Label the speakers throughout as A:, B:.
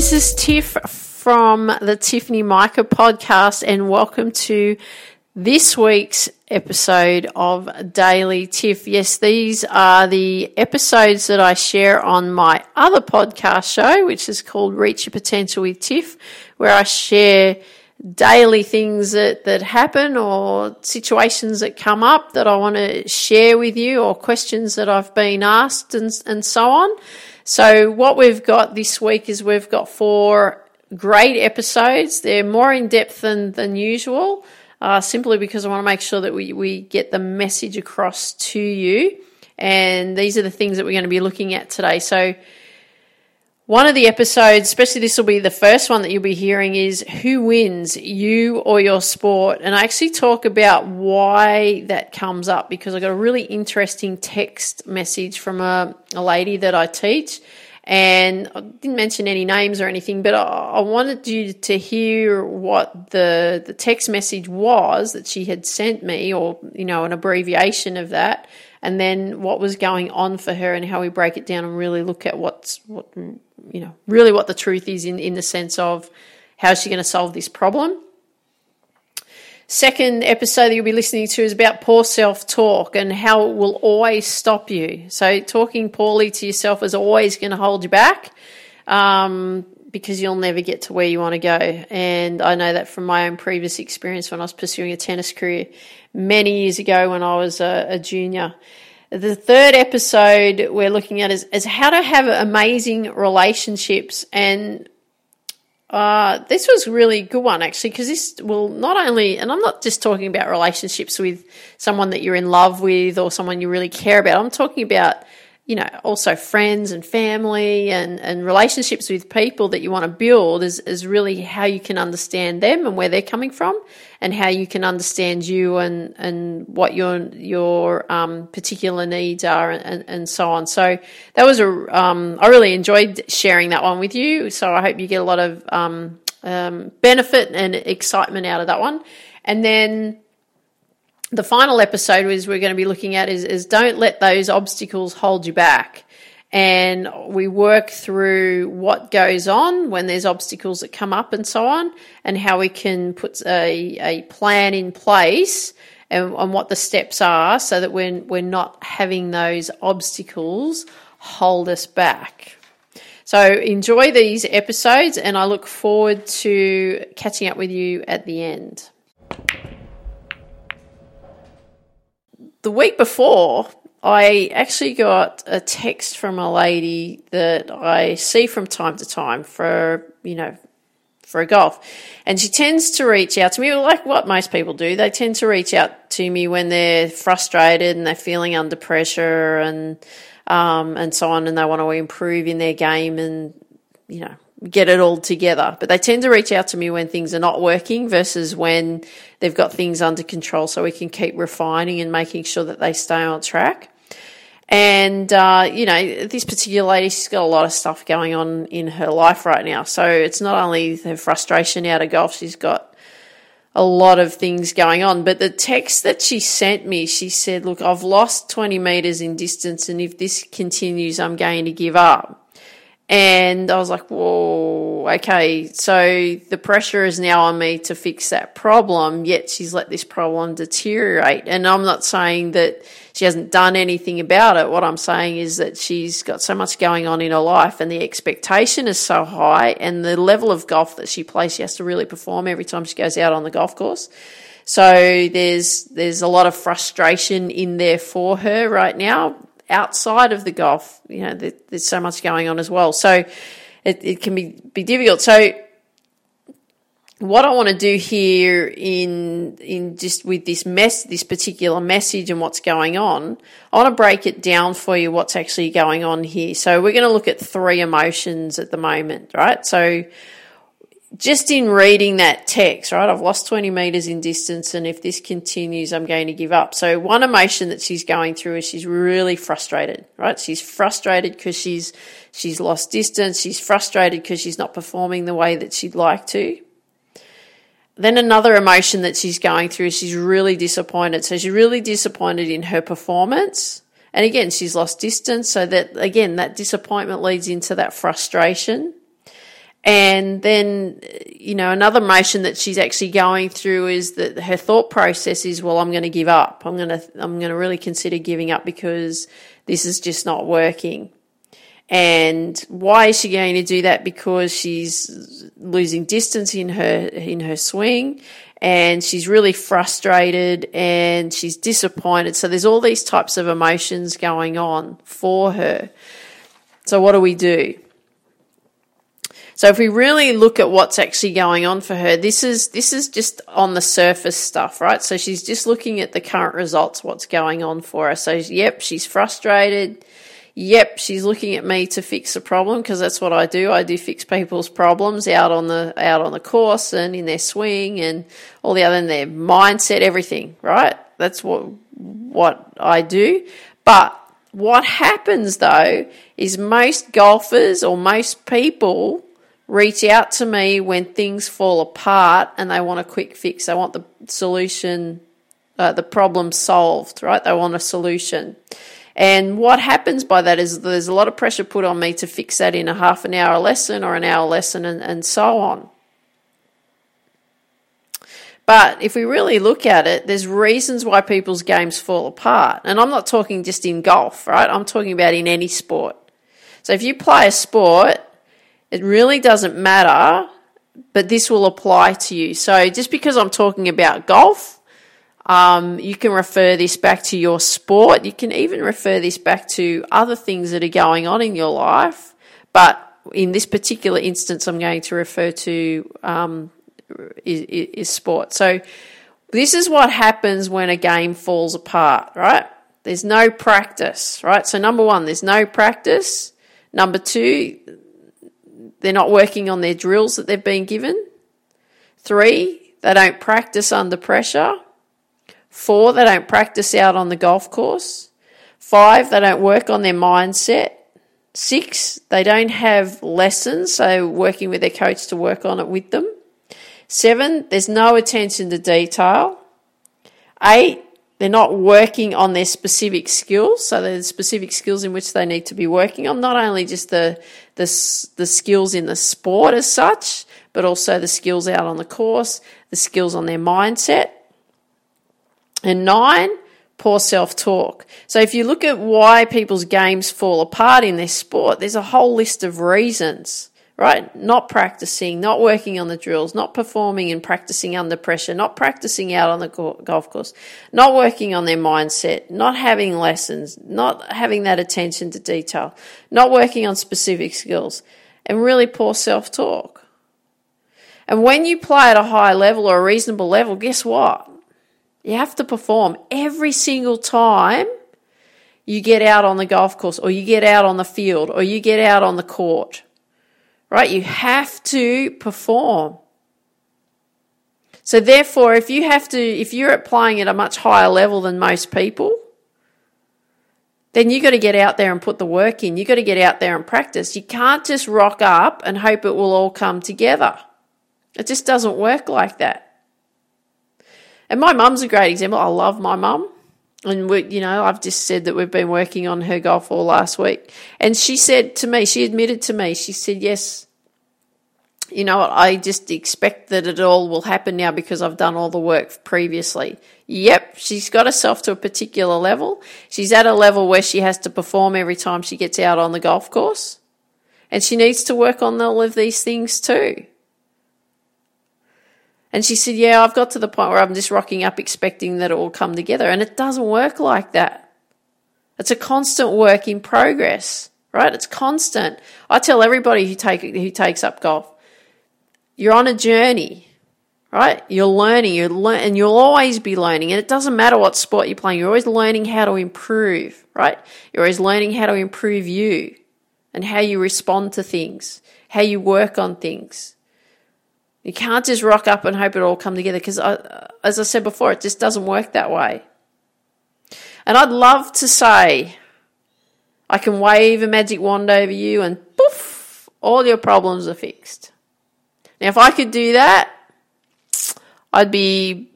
A: This is Tiff from the Tiffany Micah podcast, and welcome to this week's episode of Daily Tiff. Yes, these are the episodes that I share on my other podcast show, which is called Reach Your Potential with Tiff, where I share daily things that, that happen or situations that come up that I want to share with you or questions that I've been asked and, and so on. So, what we've got this week is we've got four great episodes. They're more in depth than, than usual, uh, simply because I want to make sure that we, we get the message across to you. And these are the things that we're going to be looking at today. So, one of the episodes, especially this will be the first one that you'll be hearing, is who wins, you or your sport? And I actually talk about why that comes up because I got a really interesting text message from a, a lady that I teach. And I didn't mention any names or anything, but I, I wanted you to hear what the, the text message was that she had sent me, or, you know, an abbreviation of that and then what was going on for her and how we break it down and really look at what's what you know really what the truth is in in the sense of how is she going to solve this problem second episode that you'll be listening to is about poor self-talk and how it will always stop you so talking poorly to yourself is always going to hold you back um, because you'll never get to where you want to go. And I know that from my own previous experience when I was pursuing a tennis career many years ago when I was a, a junior. The third episode we're looking at is, is how to have amazing relationships. And uh, this was really good one actually because this will not only, and I'm not just talking about relationships with someone that you're in love with or someone you really care about. I'm talking about you know, also friends and family and, and relationships with people that you want to build is, is really how you can understand them and where they're coming from and how you can understand you and, and what your, your, um, particular needs are and, and so on. So that was a, um, I really enjoyed sharing that one with you. So I hope you get a lot of, um, um benefit and excitement out of that one. And then, the final episode is we're going to be looking at is, is don't let those obstacles hold you back. And we work through what goes on when there's obstacles that come up and so on, and how we can put a, a plan in place and, and what the steps are so that we're, we're not having those obstacles hold us back. So enjoy these episodes, and I look forward to catching up with you at the end. The week before, I actually got a text from a lady that I see from time to time for, you know, for a golf. And she tends to reach out to me, like what most people do. They tend to reach out to me when they're frustrated and they're feeling under pressure and, um, and so on, and they want to improve in their game and, you know, get it all together. But they tend to reach out to me when things are not working versus when they've got things under control so we can keep refining and making sure that they stay on track. And, uh, you know, this particular lady, she's got a lot of stuff going on in her life right now. So it's not only the frustration out of golf, she's got a lot of things going on. But the text that she sent me, she said, look, I've lost 20 meters in distance. And if this continues, I'm going to give up. And I was like, whoa, okay. So the pressure is now on me to fix that problem, yet she's let this problem deteriorate. And I'm not saying that she hasn't done anything about it. What I'm saying is that she's got so much going on in her life and the expectation is so high and the level of golf that she plays, she has to really perform every time she goes out on the golf course. So there's, there's a lot of frustration in there for her right now outside of the golf. You know, there, there's so much going on as well. So it, it can be, be difficult. So what I want to do here in in just with this mess this particular message and what's going on, I want to break it down for you what's actually going on here. So we're going to look at three emotions at the moment, right? So just in reading that text, right, I've lost 20 meters in distance, and if this continues, I'm going to give up. So, one emotion that she's going through is she's really frustrated, right? She's frustrated because she's, she's lost distance. She's frustrated because she's not performing the way that she'd like to. Then another emotion that she's going through is she's really disappointed. So, she's really disappointed in her performance. And again, she's lost distance. So, that again, that disappointment leads into that frustration. And then, you know, another motion that she's actually going through is that her thought process is, well, I'm going to give up. I'm going to, I'm going to really consider giving up because this is just not working. And why is she going to do that? Because she's losing distance in her, in her swing and she's really frustrated and she's disappointed. So there's all these types of emotions going on for her. So what do we do? So if we really look at what's actually going on for her, this is this is just on the surface stuff, right? So she's just looking at the current results, what's going on for her. So yep, she's frustrated. Yep, she's looking at me to fix the problem because that's what I do. I do fix people's problems out on the out on the course and in their swing and all the other in their mindset, everything, right? That's what what I do. But what happens though is most golfers or most people reach out to me when things fall apart and they want a quick fix. They want the solution, uh, the problem solved, right? They want a solution. And what happens by that is there's a lot of pressure put on me to fix that in a half an hour lesson or an hour lesson and, and so on. But if we really look at it, there's reasons why people's games fall apart. And I'm not talking just in golf, right? I'm talking about in any sport. So if you play a sport it really doesn't matter, but this will apply to you. So just because I'm talking about golf, um, you can refer this back to your sport. You can even refer this back to other things that are going on in your life. But in this particular instance, I'm going to refer to um, is, is sport. So this is what happens when a game falls apart, right? There's no practice, right? So number one, there's no practice. Number two, they're not working on their drills that they've been given. Three, they don't practice under pressure. Four, they don't practice out on the golf course. Five, they don't work on their mindset. Six, they don't have lessons, so working with their coach to work on it with them. Seven, there's no attention to detail. Eight, they're not working on their specific skills, so there's specific skills in which they need to be working on, not only just the, the, the skills in the sport as such, but also the skills out on the course, the skills on their mindset. And nine, poor self talk. So if you look at why people's games fall apart in their sport, there's a whole list of reasons right? Not practicing, not working on the drills, not performing and practicing under pressure, not practicing out on the golf course, not working on their mindset, not having lessons, not having that attention to detail, not working on specific skills, and really poor self talk. And when you play at a high level or a reasonable level, guess what? You have to perform every single time you get out on the golf course or you get out on the field or you get out on the court right? You have to perform. So therefore, if you have to, if you're applying at a much higher level than most people, then you've got to get out there and put the work in. You've got to get out there and practice. You can't just rock up and hope it will all come together. It just doesn't work like that. And my mum's a great example. I love my mum. And we, you know, I've just said that we've been working on her golf all last week. And she said to me, she admitted to me, she said, yes, you know, I just expect that it all will happen now because I've done all the work previously. Yep, she's got herself to a particular level. She's at a level where she has to perform every time she gets out on the golf course. And she needs to work on all of these things too. And she said, Yeah, I've got to the point where I'm just rocking up expecting that it will come together. And it doesn't work like that. It's a constant work in progress, right? It's constant. I tell everybody who take who takes up golf, you're on a journey, right? You're learning, you're learn, and you'll always be learning. And it doesn't matter what sport you're playing. You're always learning how to improve, right? You're always learning how to improve you and how you respond to things, how you work on things You can't just rock up and hope it all come together because, as I said before, it just doesn't work that way. And I'd love to say I can wave a magic wand over you and poof, all your problems are fixed. Now, if I could do that, I'd be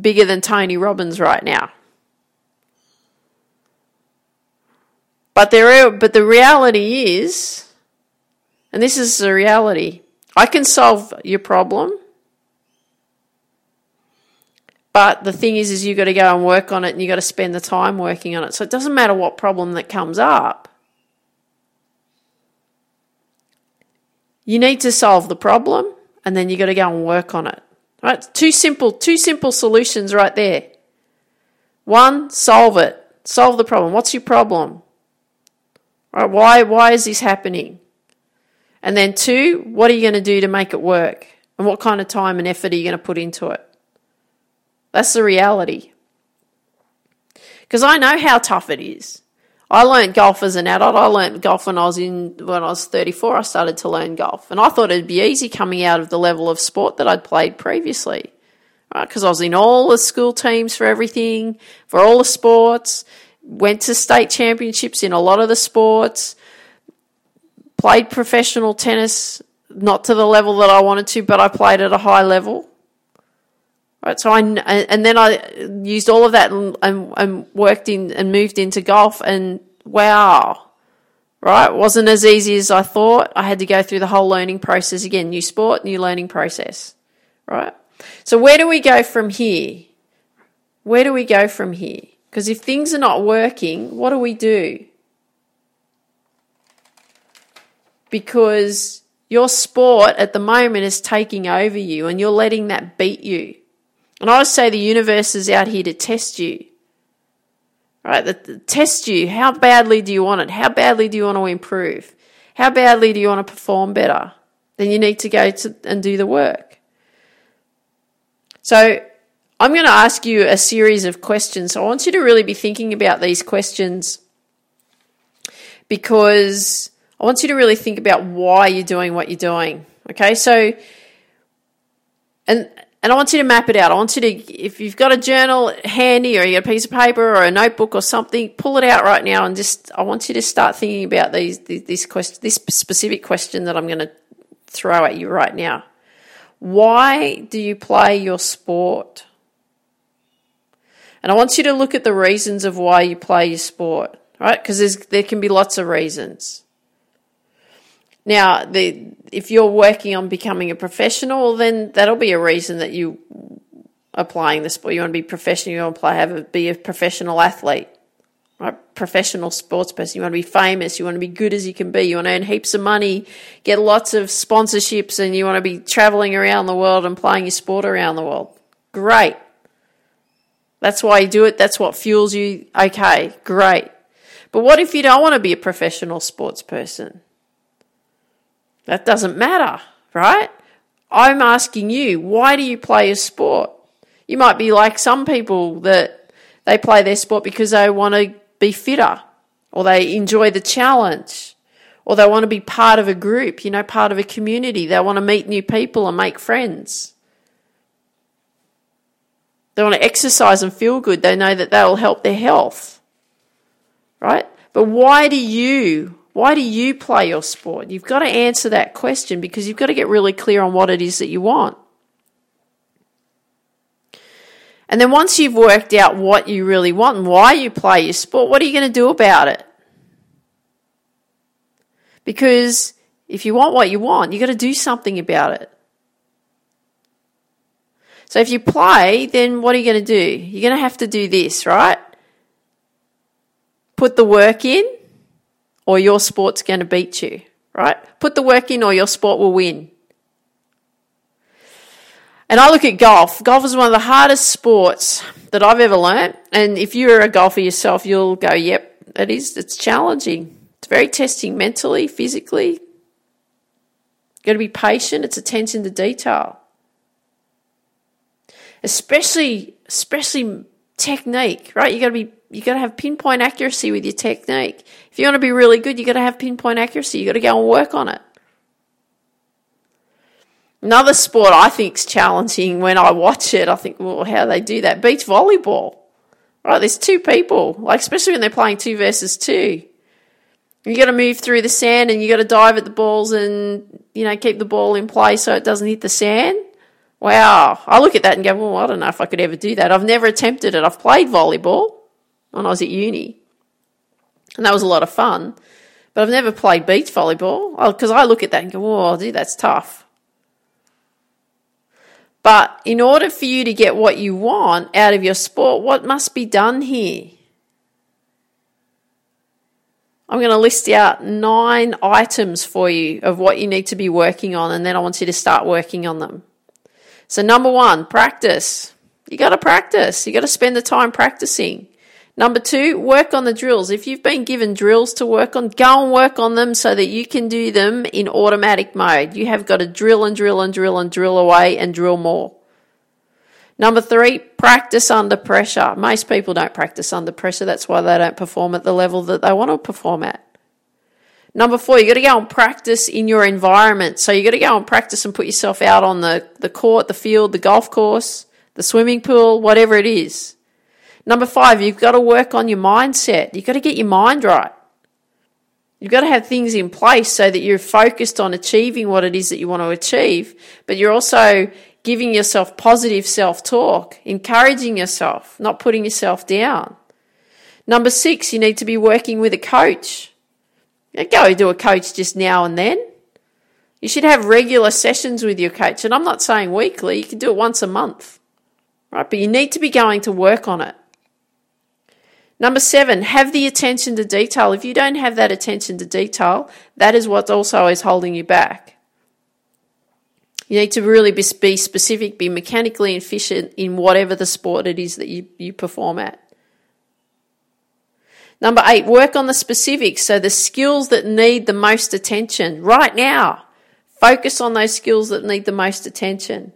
A: bigger than Tony Robbins right now. But there, but the reality is, and this is the reality, I can solve your problem. But the thing is, is you've got to go and work on it, and you've got to spend the time working on it. So it doesn't matter what problem that comes up. You need to solve the problem, and then you've got to go and work on it. Right? Two simple, two simple solutions right there. One, solve it. Solve the problem. What's your problem? Right? Why, why is this happening? And then two, what are you going to do to make it work? And what kind of time and effort are you going to put into it? That's the reality. Because I know how tough it is. I learned golf as an adult. I learned golf when I was in when I was 34. I started to learn golf, and I thought it'd be easy coming out of the level of sport that I'd played previously, right? Because I was in all the school teams for everything, for all the sports. Went to state championships in a lot of the sports. Played professional tennis, not to the level that I wanted to, but I played at a high level. Right, so I and then I used all of that and, and, worked in and moved into golf, and wow, right, wasn't as easy as I thought. I had to go through the whole learning process again, new sport, new learning process, right? So where do we go from here? Where do we go from here? Because if things are not working, what do we do? Because your sport at the moment is taking over you and you're letting that beat you. And I always say the universe is out here to test you. Right? The, the, test you. How badly do you want it? How badly do you want to improve? How badly do you want to perform better? Then you need to go to, and do the work. So I'm going to ask you a series of questions. So I want you to really be thinking about these questions because I want you to really think about why you're doing what you're doing. Okay, so and and I want you to map it out. I want you to, if you've got a journal handy or you got a piece of paper or a notebook or something, pull it out right now and just, I want you to start thinking about these, this question, this specific question that I'm going to throw at you right now. Why do you play your sport? And I want you to look at the reasons of why you play your sport, right? Because there can be lots of reasons. Now, the, if you're working on becoming a professional, then that'll be a reason that you are playing the sport. You want to be professional. You want to play, have a, be a professional athlete, right? Professional sports person. You want to be famous. You want to be good as you can be. You want to earn heaps of money, get lots of sponsorships, and you want to be traveling around the world and playing your sport around the world. Great. That's why you do it. That's what fuels you. Okay, great. But what if you don't want to be a professional sports person? That doesn't matter, right? I'm asking you, why do you play a sport? You might be like some people that they play their sport because they want to be fitter or they enjoy the challenge or they want to be part of a group, you know, part of a community. They want to meet new people and make friends. They want to exercise and feel good. They know that that will help their health. Right? But why do you why do you play your sport? You've got to answer that question because you've got to get really clear on what it is that you want. And then once you've worked out what you really want and why you play your sport, what are you going to do about it? Because if you want what you want, you've got to do something about it. So if you play, then what are you going to do? You're going to have to do this, right? Put the work in or your sport's going to beat you, right? Put the work in or your sport will win. And I look at golf. Golf is one of the hardest sports that I've ever learnt. And if you're a golfer yourself, you'll go, yep, it is. It's challenging. It's very testing mentally, physically. You've got to be patient. It's attention to detail. Especially, especially technique, right? You got to be you got to have pinpoint accuracy with your technique. If you want to be really good, you've got to have pinpoint accuracy. You've got to go and work on it. Another sport I think is challenging when I watch it, I think, well, how do they do that? Beach volleyball. Right, there's two people, like especially when they're playing two versus two. You got to move through the sand and you got to dive at the balls and you know keep the ball in play so it doesn't hit the sand. Wow, I look at that and go, well, I don't know if I could ever do that. I've never attempted it. I've played volleyball when I was at uni, and that was a lot of fun. But I've never played beach volleyball because I look at that and go, oh, dude, that's tough. But in order for you to get what you want out of your sport, what must be done here? I'm going to list out nine items for you of what you need to be working on, and then I want you to start working on them. So, number one, practice. You got to practice. You got to spend the time practicing. Number two, work on the drills. If you've been given drills to work on, go and work on them so that you can do them in automatic mode. You have got to drill and drill and drill and drill away and drill more. Number three, practice under pressure. Most people don't practice under pressure. That's why they don't perform at the level that they want to perform at. Number four, you got to go and practice in your environment. So you got to go and practice and put yourself out on the, the court, the field, the golf course, the swimming pool, whatever it is. Number five, you've got to work on your mindset. You've got to get your mind right. You've got to have things in place so that you're focused on achieving what it is that you want to achieve, but you're also giving yourself positive self talk, encouraging yourself, not putting yourself down. Number six, you need to be working with a coach. Go to a coach just now and then. You should have regular sessions with your coach. And I'm not saying weekly, you can do it once a month, right? But you need to be going to work on it. Number seven, have the attention to detail. If you don't have that attention to detail, that is what also is holding you back. You need to really be, specific, be mechanically efficient in whatever the sport it is that you, you perform at. Number eight, work on the specifics. So the skills that need the most attention right now. Focus on those skills that need the most attention.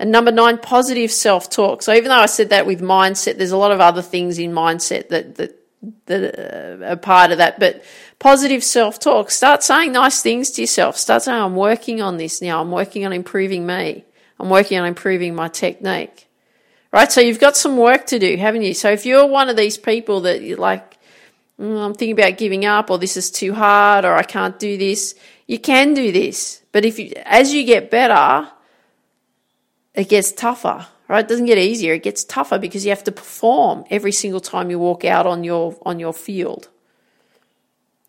A: And number nine, positive self talk. So even though I said that with mindset, there's a lot of other things in mindset that, that, that are part of that. But positive self talk, start saying nice things to yourself. Start saying, I'm working on this now. I'm working on improving me. I'm working on improving my technique. Right? So you've got some work to do, haven't you? So if you're one of these people that you're like, mm, I'm thinking about giving up or this is too hard or I can't do this, you can do this. But if you, as you get better, it gets tougher, right? It doesn't get easier. It gets tougher because you have to perform every single time you walk out on your on your field.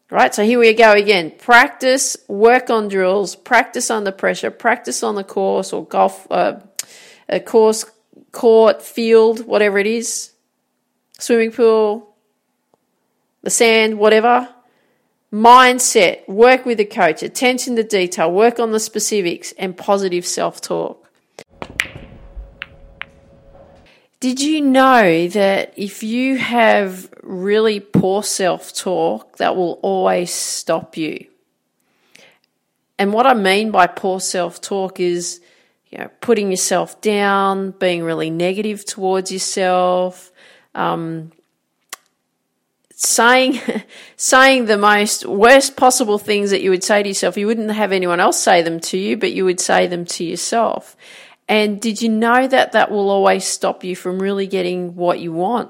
A: Right, so here we go again. Practice, work on drills, practice under pressure, practice on the course or golf, uh, a course, court, field, whatever it is, swimming pool, the sand, whatever. Mindset, work with the coach, attention to detail, work on the specifics, and positive self talk. Did you know that if you have really poor self talk, that will always stop you? And what I mean by poor self talk is, you know, putting yourself down, being really negative towards yourself, um, saying saying the most worst possible things that you would say to yourself. You wouldn't have anyone else say them to you, but you would say them to yourself. And did you know that that will always stop you from really getting what you want?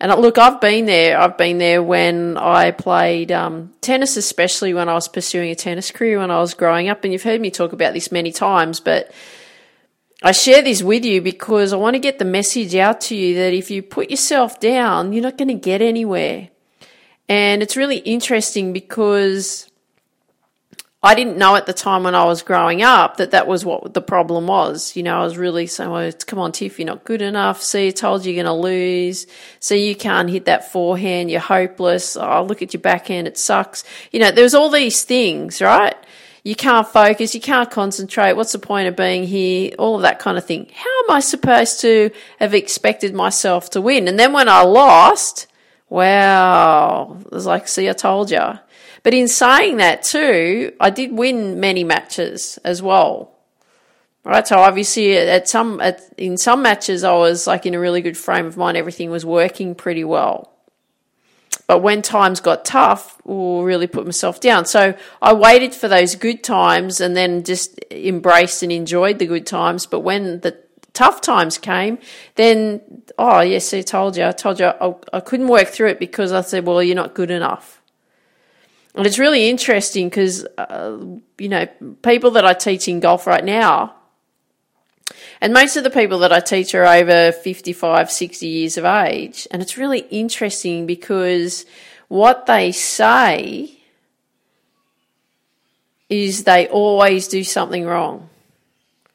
A: And look, I've been there. I've been there when I played um, tennis, especially when I was pursuing a tennis career when I was growing up. And you've heard me talk about this many times, but I share this with you because I want to get the message out to you that if you put yourself down, you're not going to get anywhere. And it's really interesting because I didn't know at the time when I was growing up that that was what the problem was. You know, I was really saying, well, come on, Tiff, you're not good enough. See, I told you you're going to lose. See, you can't hit that forehand. You're hopeless. Oh, look at your backhand. It sucks. You know, there's all these things, right? You can't focus. You can't concentrate. What's the point of being here? All of that kind of thing. How am I supposed to have expected myself to win? And then when I lost, wow, it was like, see, I told you. But in saying that too, I did win many matches as well. Right, so obviously at some at, in some matches I was like in a really good frame of mind. Everything was working pretty well. But when times got tough, will really put myself down. So I waited for those good times and then just embraced and enjoyed the good times. But when the tough times came, then, oh, yes, I told you, I told you I, I couldn't work through it because I said, well, you're not good enough. And it's really interesting because, uh, you know, people that I teach in golf right now, and most of the people that I teach are over 55, 60 years of age. And it's really interesting because what they say is they always do something wrong.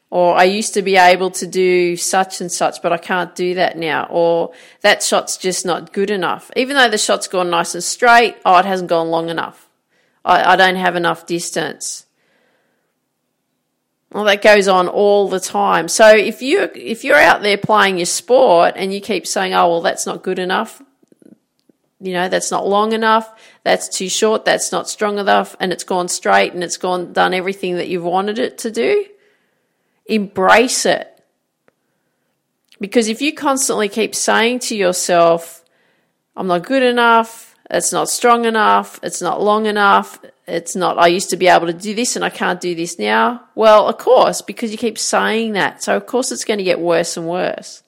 A: Or I used to be able to do such and such, but I can't do that now. Or that shot's just not good enough. Even though the shot's gone nice and straight, oh, it hasn't gone long enough. I, I don't have enough distance. Well, that goes on all the time. So if you if you're out there playing your sport and you keep saying, "Oh, well, that's not good enough," you know, that's not long enough, that's too short, that's not strong enough, and it's gone straight and it's gone done everything that you've wanted it to do, Embrace it. Because if you constantly keep saying to yourself, I'm not good enough, it's not strong enough, it's not long enough, it's not, I used to be able to do this and I can't do this now. Well, of course, because you keep saying that. So, of course, it's going to get worse and worse.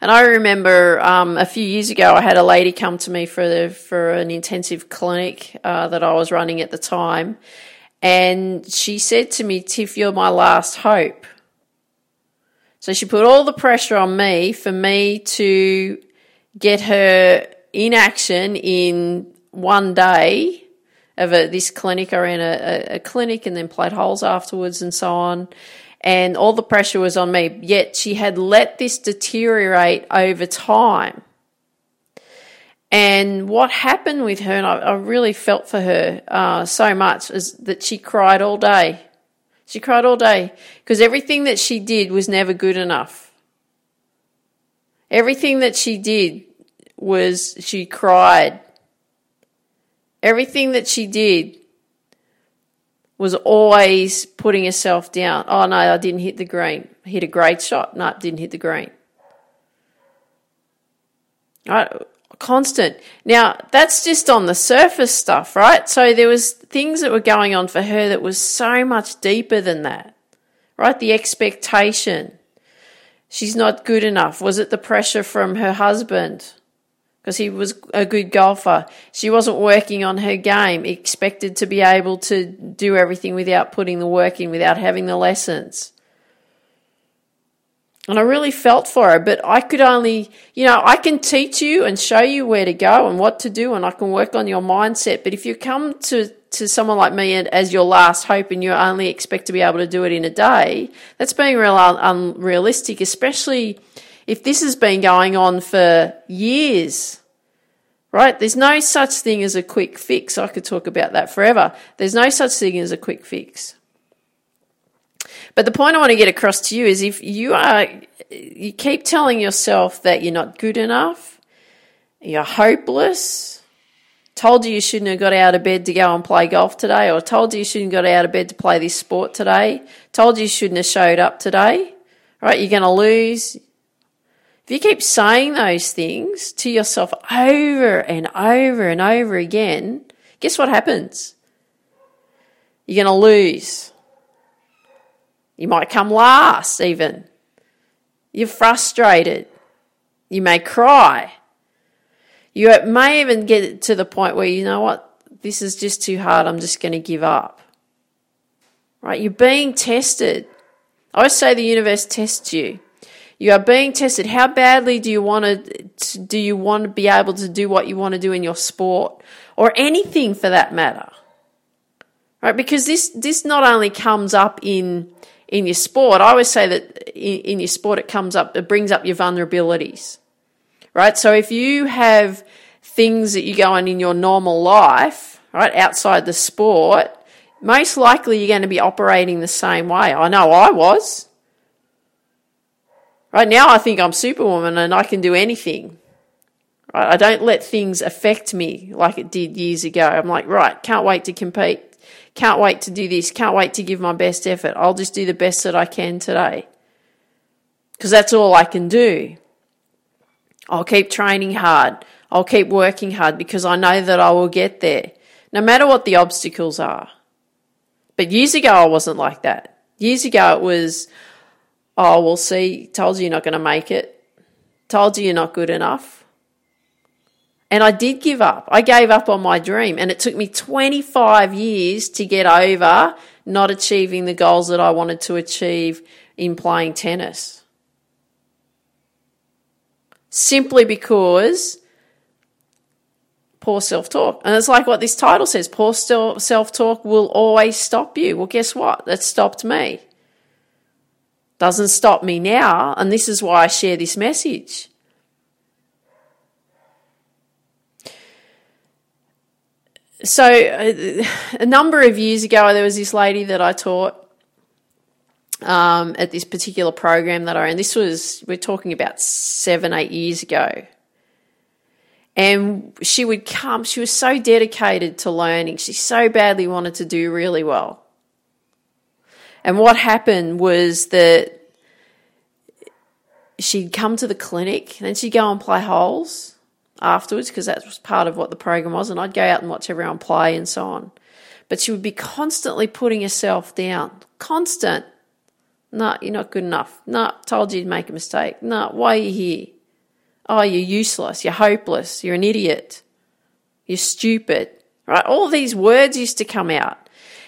A: And I remember um, a few years ago, I had a lady come to me for the, for an intensive clinic uh, that I was running at the time, and she said to me, Tiff, you're my last hope. So she put all the pressure on me for me to get her in action in one day of a, this clinic. I ran a, a, clinic and then played holes afterwards and so on. And all the pressure was on me. Yet she had let this deteriorate over time. And what happened with her, and I, I really felt for her uh, so much, is that she cried all day. She cried all day because everything that she did was never good enough. Everything that she did was she cried. Everything that she did was always putting herself down. Oh no, I didn't hit the green. Hit a great shot. No, didn't hit the green. Right? constant. Now, that's just on the surface stuff, right? So there was things that were going on for her that was so much deeper than that. Right? The expectation. She's not good enough. Was it the pressure from her husband? Because he was a good golfer. She wasn't working on her game, expected to be able to do everything without putting the work in, without having the lessons. And I really felt for her, but I could only, you know, I can teach you and show you where to go and what to do, and I can work on your mindset. But if you come to, to someone like me as your last hope and you only expect to be able to do it in a day, that's being real unrealistic, especially if this has been going on for years. Right? There's no such thing as a quick fix. I could talk about that forever. There's no such thing as a quick fix. But the point I want to get across to you is if you are, you keep telling yourself that you're not good enough, you're hopeless, told you you shouldn't have got out of bed to go and play golf today, or told you you shouldn't have got out of bed to play this sport today, told you you shouldn't have showed up today, right? You're going to lose. If you keep saying those things to yourself over and over and over again, guess what happens? You're going to lose. You might come last, even. You're frustrated. You may cry. You may even get to the point where you know what? This is just too hard. I'm just going to give up. Right? You're being tested. I always say the universe tests you. You are being tested. How badly do you want to do you want to be able to do what you want to do in your sport or anything for that matter? Right? Because this this not only comes up in in your sport, I always say that in, in your sport, it comes up, it brings up your vulnerabilities, right? So if you have things that you go on in your normal life, right, outside the sport, most likely you're going to be operating the same way. I know I was. Right now, I think I'm Superwoman and I can do anything. Right? I don't let things affect me like it did years ago. I'm like, right, can't wait to compete. Can't wait to do this. Can't wait to give my best effort. I'll just do the best that I can today. Because that's all I can do. I'll keep training hard. I'll keep working hard because I know that I will get there, no matter what the obstacles are. But years ago, I wasn't like that. Years ago, it was, oh, we'll see, told you you're not going to make it, told you you're not good enough. And I did give up. I gave up on my dream, and it took me 25 years to get over not achieving the goals that I wanted to achieve in playing tennis. Simply because poor self talk. And it's like what this title says poor self talk will always stop you. Well, guess what? That stopped me. Doesn't stop me now. And this is why I share this message. So, uh, a number of years ago, there was this lady that I taught um, at this particular program that I ran. This was, we're talking about seven, eight years ago. And she would come, she was so dedicated to learning. She so badly wanted to do really well. And what happened was that she'd come to the clinic, then she'd go and play holes afterwards because that was part of what the program was. And I'd go out and watch everyone play and so on. But she would be constantly putting herself down. Constant. No, you're not good enough. No, told you to make a mistake. No, why are you here? Oh, you're useless. You're hopeless. You're an idiot. You're stupid. Right? All these words used to come out.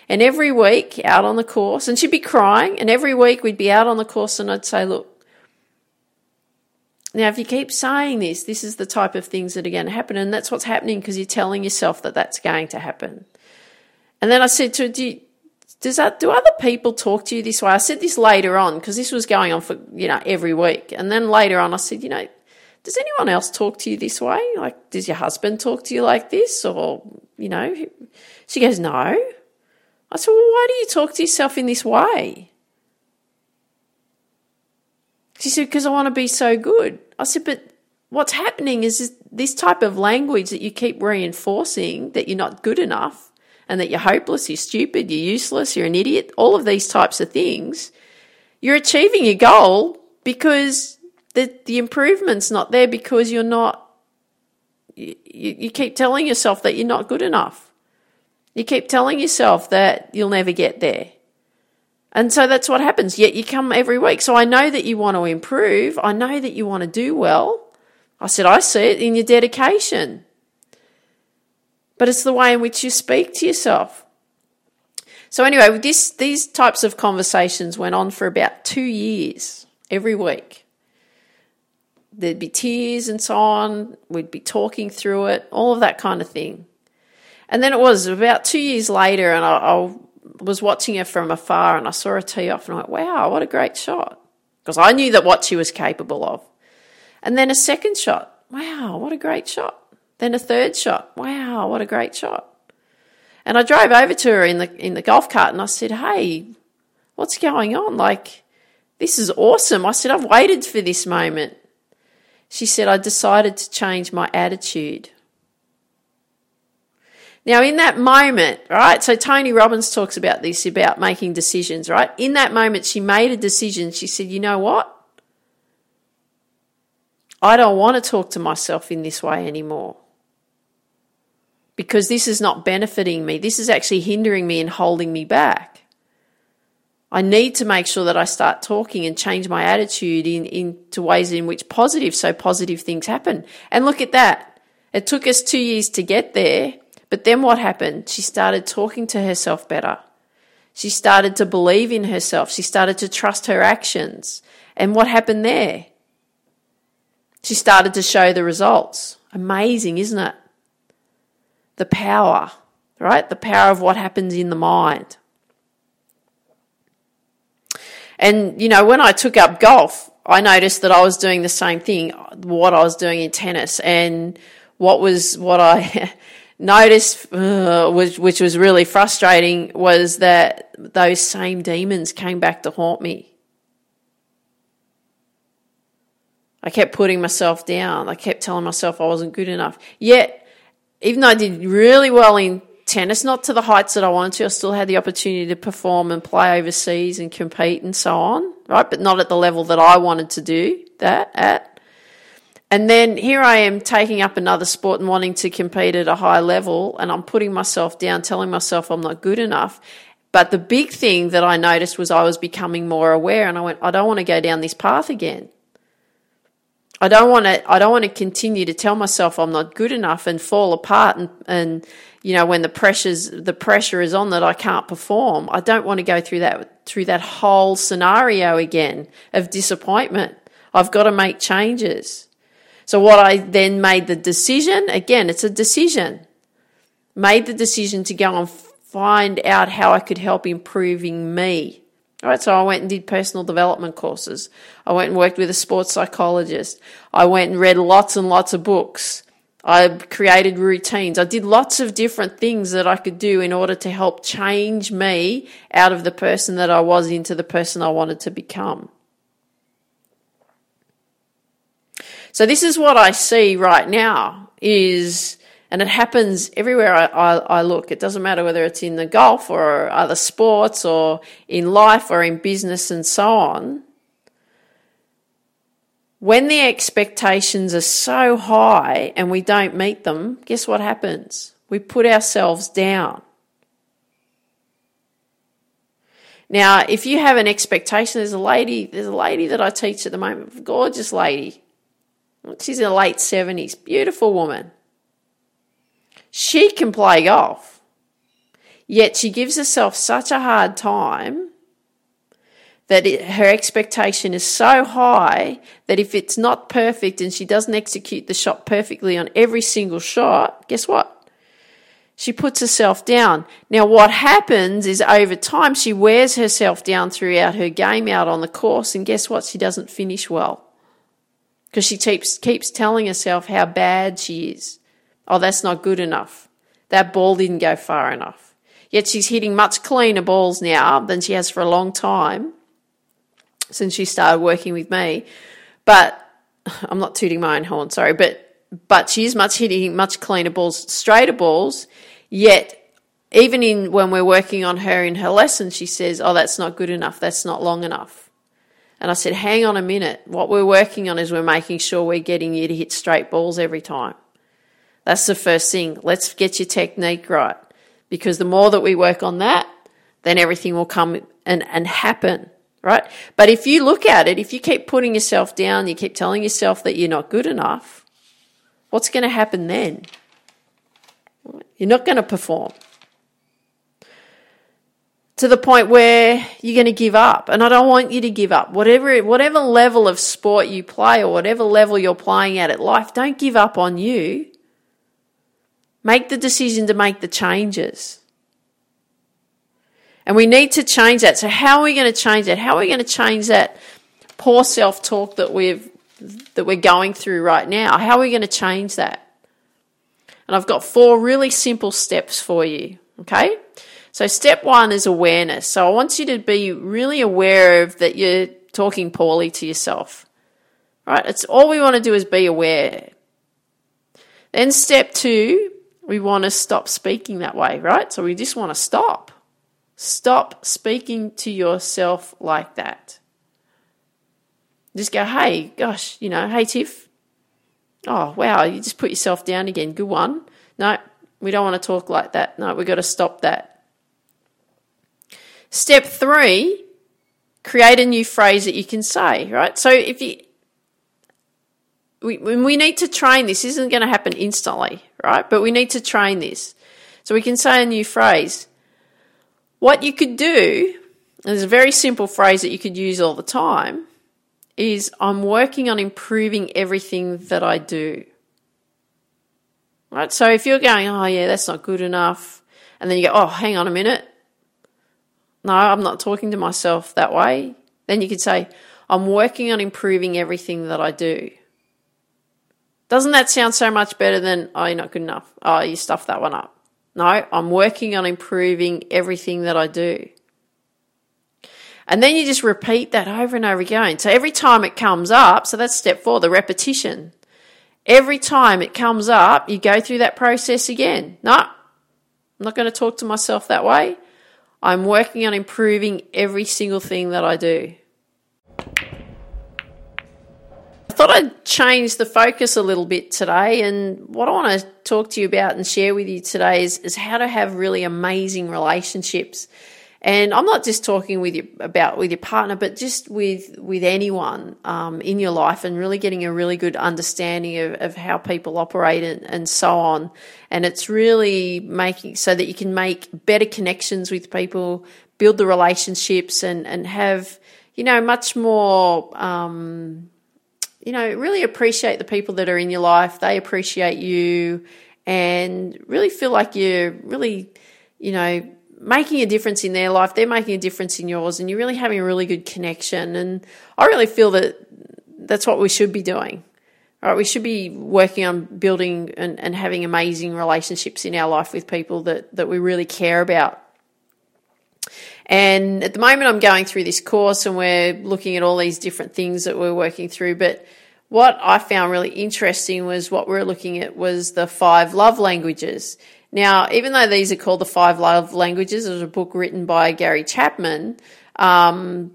A: And every week out on the course, and she'd be crying, and every week we'd be out on the course and I'd say, look, now, if you keep saying this, this is the type of things that are going to happen. And that's what's happening because you're telling yourself that that's going to happen. And then I said to her, do, you, does that, do other people talk to you this way? I said this later on because this was going on for, you know, every week. And then later on, I said, you know, does anyone else talk to you this way? Like, does your husband talk to you like this? Or, you know, she goes, no. I said, well, why do you talk to yourself in this way? She said, because I want to be so good. I said, but what's happening is this type of language that you keep reinforcing that you're not good enough and that you're hopeless, you're stupid, you're useless, you're an idiot, all of these types of things. You're achieving your goal because the, the improvement's not there because you're not, you, you keep telling yourself that you're not good enough. You keep telling yourself that you'll never get there. And so that's what happens. Yet you come every week. So I know that you want to improve. I know that you want to do well. I said, I see it in your dedication. But it's the way in which you speak to yourself. So anyway, this, these types of conversations went on for about two years, every week. There'd be tears and so on. We'd be talking through it, all of that kind of thing. And then it was about two years later, and I, I was watching her from afar and I saw her tee off and I went, wow, what a great shot. Because I knew that what she was capable of. And then a second shot, wow, what a great shot. Then a third shot, wow, what a great shot. And I drove over to her in the in the golf cart and I said, Hey, what's going on? Like, this is awesome. I said, I've waited for this moment. She said, I decided to change my attitude. Now, in that moment, right? So Tony Robbins talks about this, about making decisions, right? In that moment, she made a decision. She said, you know what? I don't want to talk to myself in this way anymore. Because this is not benefiting me. This is actually hindering me and holding me back. I need to make sure that I start talking and change my attitude in, into ways in which positive, so positive things happen. And look at that. It took us two years to get there, but then what happened? She started talking to herself better. She started to believe in herself. She started to trust her actions. And what happened there? She started to show the results. Amazing, isn't it? The power, right? The power of what happens in the mind. And, you know, when I took up golf, I noticed that I was doing the same thing, what I was doing in tennis. And what was, what I, noticed, uh, which, which was really frustrating, was that those same demons came back to haunt me. I kept putting myself down. I kept telling myself I wasn't good enough. Yet, even though I did really well in tennis, not to the heights that I wanted to, I still had the opportunity to perform and play overseas and compete and so on, right? But not at the level that I wanted to do that at. And then here I am taking up another sport and wanting to compete at a high level, and I'm putting myself down, telling myself I'm not good enough. But the big thing that I noticed was I was becoming more aware, and I went, I don't want to go down this path again. I don't want to. I don't want to continue to tell myself I'm not good enough and fall apart, and, and you know when the pressures the pressure is on that I can't perform. I don't want to go through that through that whole scenario again of disappointment. I've got to make changes. So what I then made the decision, again, it's a decision, made the decision to go and find out how I could help improving me. All right, so I went and did personal development courses. I went and worked with a sports psychologist. I went and read lots and lots of books. I created routines. I did lots of different things that I could do in order to help change me out of the person that I was into the person I wanted to become. So this is what I see right now is, and it happens everywhere I, I, I, look. It doesn't matter whether it's in the golf or other sports or in life or in business and so on. When the expectations are so high and we don't meet them, guess what happens? We put ourselves down. Now, if you have an expectation, there's a lady, there's a lady that I teach at the moment, gorgeous lady. She's in the late 70s. Beautiful woman. She can play golf. Yet she gives herself such a hard time that it, her expectation is so high that if it's not perfect and she doesn't execute the shot perfectly on every single shot, guess what? She puts herself down. Now, what happens is over time she wears herself down throughout her game out on the course, and guess what? She doesn't finish well because she keeps keeps telling herself how bad she is. Oh, that's not good enough. That ball didn't go far enough. Yet she's hitting much cleaner balls now than she has for a long time since she started working with me. But I'm not tooting my own horn, sorry, but but she is much hitting much cleaner balls, straighter balls. Yet even in when we're working on her in her lesson, she says, "Oh, that's not good enough. That's not long enough." And I said, hang on a minute. What we're working on is we're making sure we're getting you to hit straight balls every time. That's the first thing. Let's get your technique right. Because the more that we work on that, then everything will come and, and happen, right? But if you look at it, if you keep putting yourself down, you keep telling yourself that you're not good enough, what's going to happen then? You're not going to perform to the point where you're going to give up. And I don't want you to give up. Whatever, whatever level of sport you play or whatever level you're playing at at life, don't give up on you. Make the decision to make the changes. And we need to change that. So how are we going to change that? How are we going to change that poor self-talk that we've, that we're going through right now? How are we going to change that? And I've got four really simple steps for you. Okay. So, step one is awareness. So, I want you to be really aware of that you're talking poorly to yourself. Right? It's all we want to do is be aware. Then, step two, we want to stop speaking that way, right? So, we just want to stop. Stop speaking to yourself like that. Just go, hey, gosh, you know, hey, Tiff. Oh, wow, you just put yourself down again. Good one. No, we don't want to talk like that. No, we've got to stop that. Step three, create a new phrase that you can say, right? So if you, we, we need to train this. This isn't going to happen instantly, right? But we need to train this. So we can say a new phrase. What you could do, there's a very simple phrase that you could use all the time, is I'm working on improving everything that I do. Right? So if you're going, oh yeah, that's not good enough, and then you go, oh, hang on a minute, no, I'm not talking to myself that way. Then you could say, I'm working on improving everything that I do. Doesn't that sound so much better than, oh, you're not good enough? Oh, you stuffed that one up. No, I'm working on improving everything that I do. And then you just repeat that over and over again. So every time it comes up, so that's step four, the repetition. Every time it comes up, you go through that process again. No, I'm not going to talk to myself that way. I'm working on improving every single thing that I do. I thought I'd change the focus a little bit today. And what I want to talk to you about and share with you today is, is how to have really amazing relationships. And I'm not just talking with you about with your partner, but just with with anyone um, in your life, and really getting a really good understanding of, of how people operate and, and so on. And it's really making so that you can make better connections with people, build the relationships, and and have you know much more. Um, you know, really appreciate the people that are in your life. They appreciate you, and really feel like you're really, you know making a difference in their life, they're making a difference in yours, and you're really having a really good connection. And I really feel that that's what we should be doing. Right, we should be working on building and, and having amazing relationships in our life with people that, that we really care about. And at the moment, I'm going through this course and we're looking at all these different things that we're working through. But what I found really interesting was what we're looking at was the five love languages. Now, even though these are called the Five Love Languages, it was a book written by Gary Chapman. Um,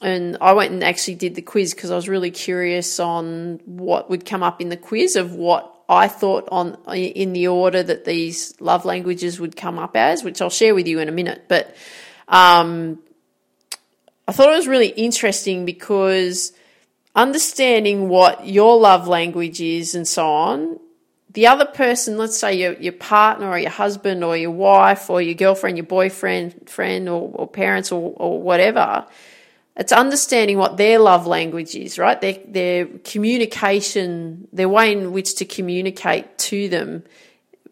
A: and I went and actually did the quiz because I was really curious on what would come up in the quiz of what I thought on in the order that these love languages would come up as, which I'll share with you in a minute. But um, I thought it was really interesting because understanding what your love language is and so on the other person, let's say your, your partner or your husband or your wife or your girlfriend, your boyfriend, friend or, or parents or, or whatever, it's understanding what their love language is, right? Their, their communication, their way in which to communicate to them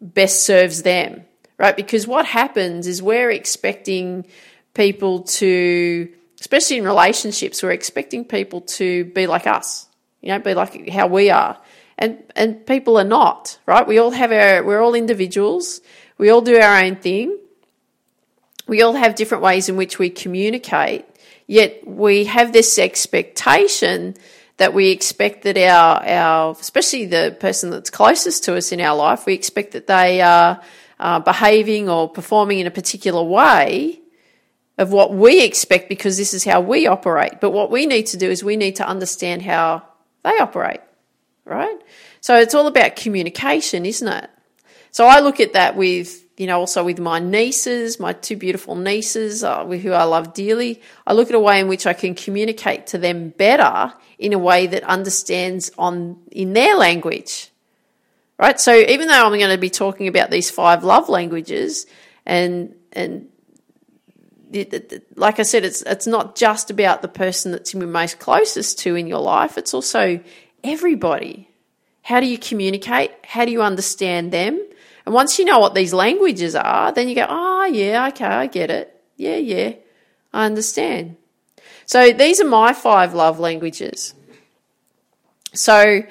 A: best serves them, right? Because what happens is we're expecting people to, especially in relationships, we're expecting people to be like us, you know, be like how we are and and people are not right? We all have our we're all individuals. We all do our own thing. We all have different ways in which we communicate. Yet we have this expectation that we expect that our our especially the person that's closest to us in our life we expect that they are uh, behaving or performing in a particular way of what we expect because this is how we operate. But what we need to do is we need to understand how they operate right? So it's all about communication, isn't it? So I look at that with, you know, also with my nieces, my two beautiful nieces, uh, who I love dearly. I look at a way in which I can communicate to them better in a way that understands on in their language, right? So even though I'm going to be talking about these five love languages, and and like I said, it's it's not just about the person that's you're most closest to in your life. It's also everybody. How do you communicate? How do you understand them? And once you know what these languages are, then you go, oh, yeah, okay, I get it. Yeah, yeah, I understand. So these are my five love languages. So,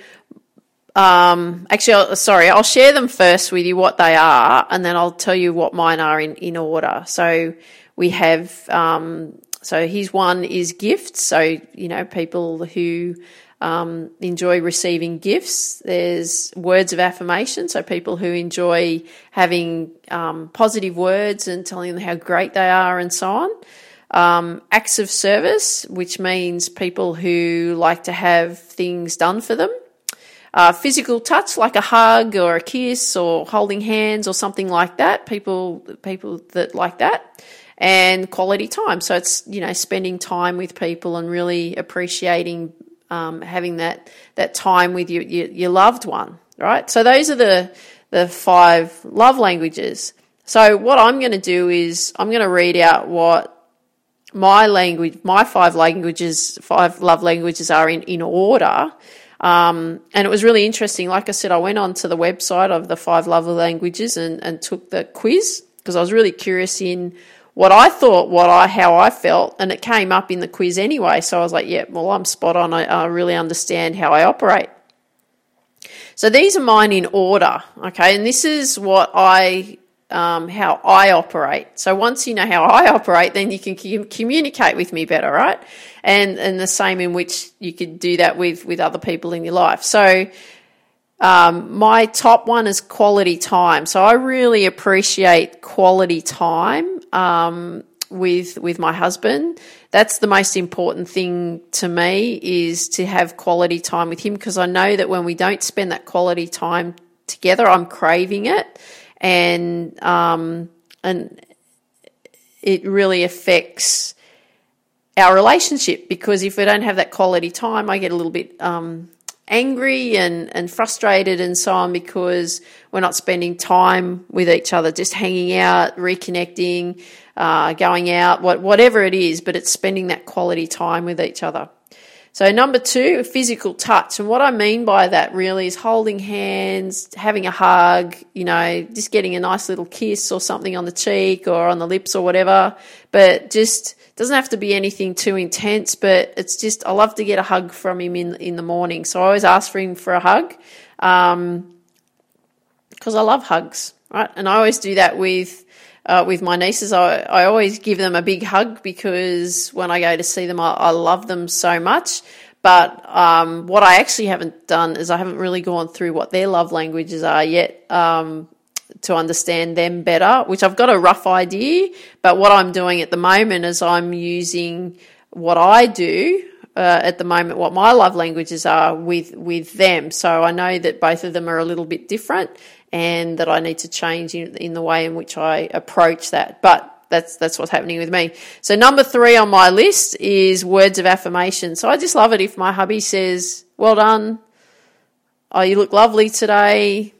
A: um, actually, sorry, I'll share them first with you what they are, and then I'll tell you what mine are in, in order. So we have, um, so his one is gifts. So, you know, people who um, enjoy receiving gifts. There's words of affirmation, so people who enjoy having um, positive words and telling them how great they are and so on. Um, acts of service, which means people who like to have things done for them. Uh, physical touch, like a hug or a kiss or holding hands or something like that. People, people that like that and quality time. So it's, you know, spending time with people and really appreciating um, having that that time with your, your, your loved one, right? So those are the the five love languages. So what I'm going to do is I'm going to read out what my language, my five languages, five love languages are in in order. Um, and it was really interesting. Like I said, I went onto the website of the five love languages and, and took the quiz because I was really curious in what I thought, what I how I felt, and it came up in the quiz anyway. So I was like, yeah, well, I'm spot on. I, I really understand how I operate. So these are mine in order, okay, and this is what I um, how I operate. So once you know how I operate, then you can com- communicate with me better, right? And and the same in which you could do that with with other people in your life. So um, my top one is quality time. So I really appreciate quality time um, with with my husband. That's the most important thing to me is to have quality time with him because I know that when we don't spend that quality time together, I'm craving it, and um, and it really affects our relationship because if we don't have that quality time, I get a little bit um, angry and, and frustrated and so on because we're not spending time with each other, just hanging out, reconnecting, uh, going out, what, whatever it is, but it's spending that quality time with each other. So, number two, physical touch. And what I mean by that really is holding hands, having a hug, you know, just getting a nice little kiss or something on the cheek or on the lips or whatever. But just doesn't have to be anything too intense, but it's just, I love to get a hug from him in, in the morning. So I always ask for him for a hug. Um, cause I love hugs, right? And I always do that with, uh, with my nieces, I, I always give them a big hug because when I go to see them, I, I love them so much. But um, what I actually haven't done is I haven't really gone through what their love languages are yet um, to understand them better, which I've got a rough idea. But what I'm doing at the moment is I'm using what I do uh, at the moment, what my love languages are with with them. So I know that both of them are a little bit different, and that I need to change in, in the way in which I approach that. But that's that's what's happening with me. So number three on my list is words of affirmation. So I just love it if my hubby says, "Well done," "Oh, you look lovely today,"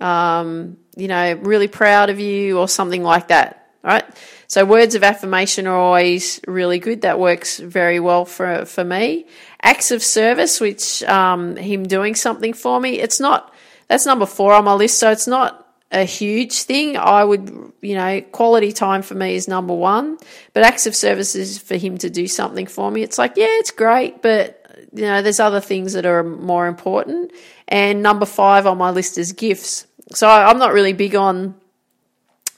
A: um, you know, "Really proud of you," or something like that. Right. So words of affirmation are always really good. That works very well for for me. Acts of service, which um, him doing something for me. It's not that's number four on my list. So it's not a huge thing. I would, you know, quality time for me is number one, but acts of service is for him to do something for me. It's like, yeah, it's great, but you know, there's other things that are more important. And number five on my list is gifts. So I'm not really big on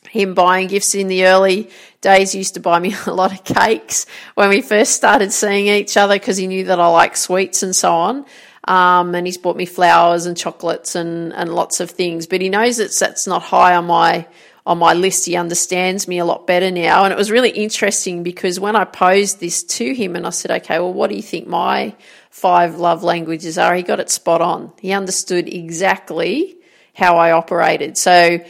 A: him buying gifts in the early days. He used to buy me a lot of cakes when we first started seeing each other because he knew that I like sweets and so on. Um, and he's bought me flowers and chocolates and, and lots of things. But he knows that that's not high on my on my list. He understands me a lot better now. And it was really interesting because when I posed this to him and I said, okay, well, what do you think my five love languages are? He got it spot on. He understood exactly how I operated. So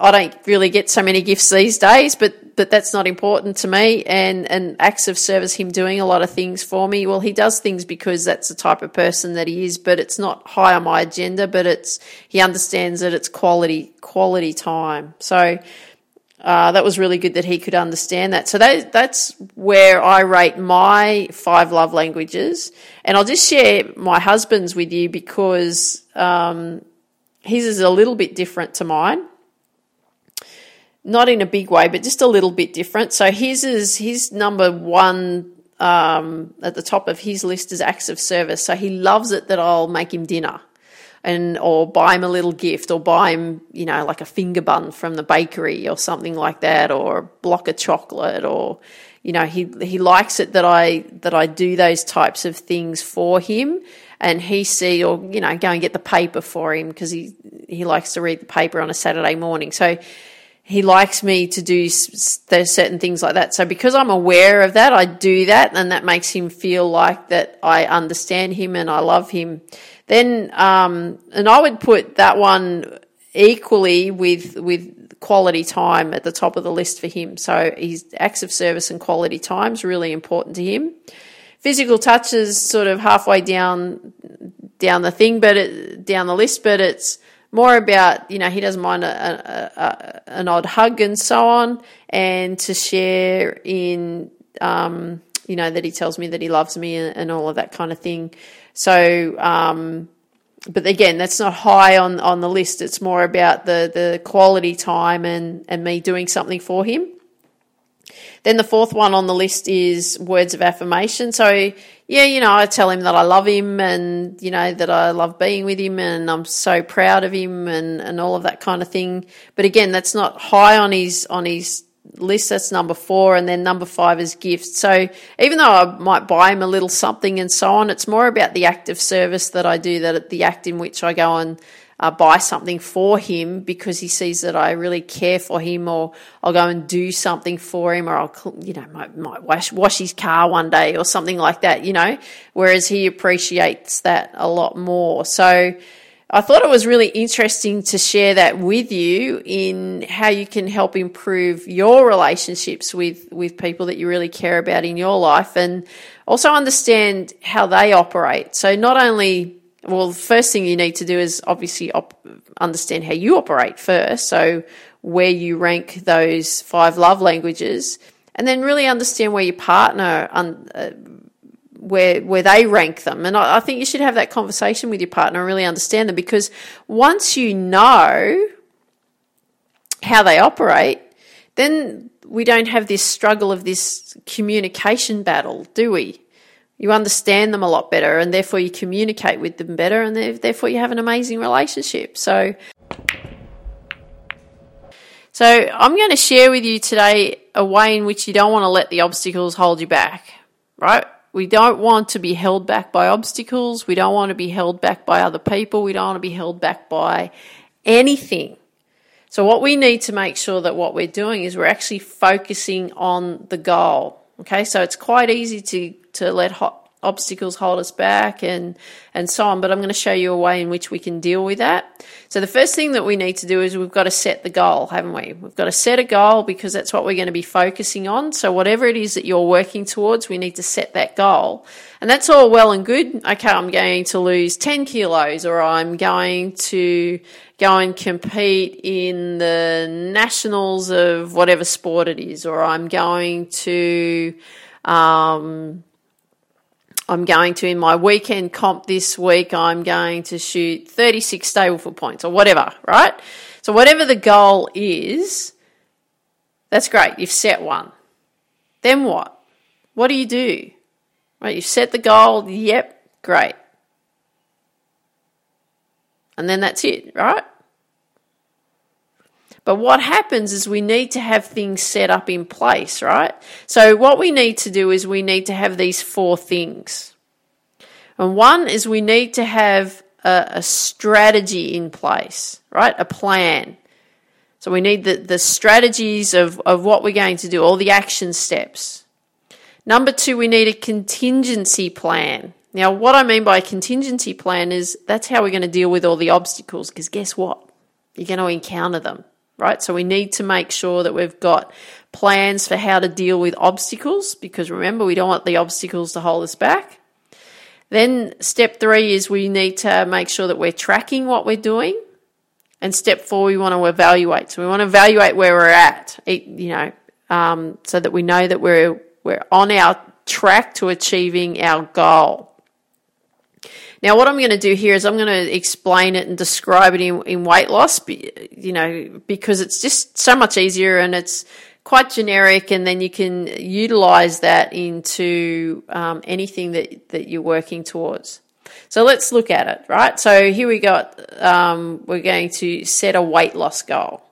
A: I don't really get so many gifts these days, but but that's not important to me. And and acts of service, him doing a lot of things for me. Well, he does things because that's the type of person that he is. But it's not high on my agenda. But it's he understands that it's quality quality time. So. Uh, that was really good that he could understand that. So that, that's where I rate my five love languages. And I'll just share my husband's with you because um, his is a little bit different to mine not in a big way, but just a little bit different. So his is his number one um, at the top of his list is acts of service. So he loves it that I'll make him dinner and or buy him a little gift or buy him, you know, like a finger bun from the bakery or something like that or a block of chocolate or you know, he he likes it that I that I do those types of things for him and he see or you know, go and get the paper for him because he he likes to read the paper on a Saturday morning. So he likes me to do certain things like that. So because I'm aware of that, I do that, and that makes him feel like that I understand him and I love him. Then, um, and I would put that one equally with with quality time at the top of the list for him. So his acts of service and quality time is really important to him. Physical touch is sort of halfway down down the thing, but it, down the list, but it's more about you know he doesn't mind a, a, a, an odd hug and so on, and to share in um, you know that he tells me that he loves me and, and all of that kind of thing. So, um, but again, that's not high on on the list. It's more about the the quality time and and me doing something for him. Then the fourth one on the list is words of affirmation. So yeah, you know, I tell him that I love him and, you know, that I love being with him and I'm so proud of him and, and all of that kind of thing. But again, that's not high on his, on his list. That's number four. And then number five is gifts. So even though I might buy him a little something and so on, it's more about the act of service that I do, that the act in which I go and, uh, buy something for him because he sees that I really care for him, or I'll go and do something for him, or I'll, you know, might, might wash, wash his car one day or something like that, you know, whereas he appreciates that a lot more. So, I thought it was really interesting to share that with you in how you can help improve your relationships with, with people that you really care about in your life and also understand how they operate. So not only well, the first thing you need to do is obviously op- understand how you operate first. So, where you rank those five love languages, and then really understand where your partner, un- uh, where where they rank them. And I, I think you should have that conversation with your partner and really understand them because once you know how they operate, then we don't have this struggle of this communication battle, do we? You understand them a lot better and therefore you communicate with them better and therefore you have an amazing relationship. So, so I'm going to share with you today a way in which you don't want to let the obstacles hold you back, right? We don't want to be held back by obstacles. We don't want to be held back by other people. We don't want to be held back by anything. So what we need to make sure that what we're doing is we're actually focusing on the goal. Okay, so it's quite easy to to let hot obstacles hold us back and and so on but i'm going to show you a way in which we can deal with that. So the first thing that we need to do is we've got to set the goal haven't we? We've got to set a goal because that's what we're going to be focusing on. So whatever it is that you're working towards we need to set that goal. And that's all well and good. Okay i'm going to lose 10 kilos or i'm going to go and compete in the nationals of whatever sport it is or i'm going to um, I'm going to, in my weekend comp this week, I'm going to shoot 36 Stableford points or whatever, right? So, whatever the goal is, that's great. You've set one. Then what? What do you do? Right, you've set the goal. Yep, great. And then that's it, right? But what happens is we need to have things set up in place, right? So what we need to do is we need to have these four things. And one is we need to have a, a strategy in place, right? A plan. So we need the, the strategies of, of what we're going to do, all the action steps. Number two, we need a contingency plan. Now, what I mean by a contingency plan is that's how we're going to deal with all the obstacles, because guess what? You're going to encounter them right? So we need to make sure that we've got plans for how to deal with obstacles because remember, we don't want the obstacles to hold us back. Then step three is we need to make sure that we're tracking what we're doing. And step four, we want to evaluate. So we want to evaluate where we're at, you know, um, so that we know that we're we're on our track to achieving our goal. Now, what I'm going to do here is I'm going to explain it and describe it in, in weight loss, you know, because it's just so much easier and it's quite generic, and then you can utilize that into um, anything that, that you're working towards. So let's look at it, right? So here we got, um, we're going to set a weight loss goal.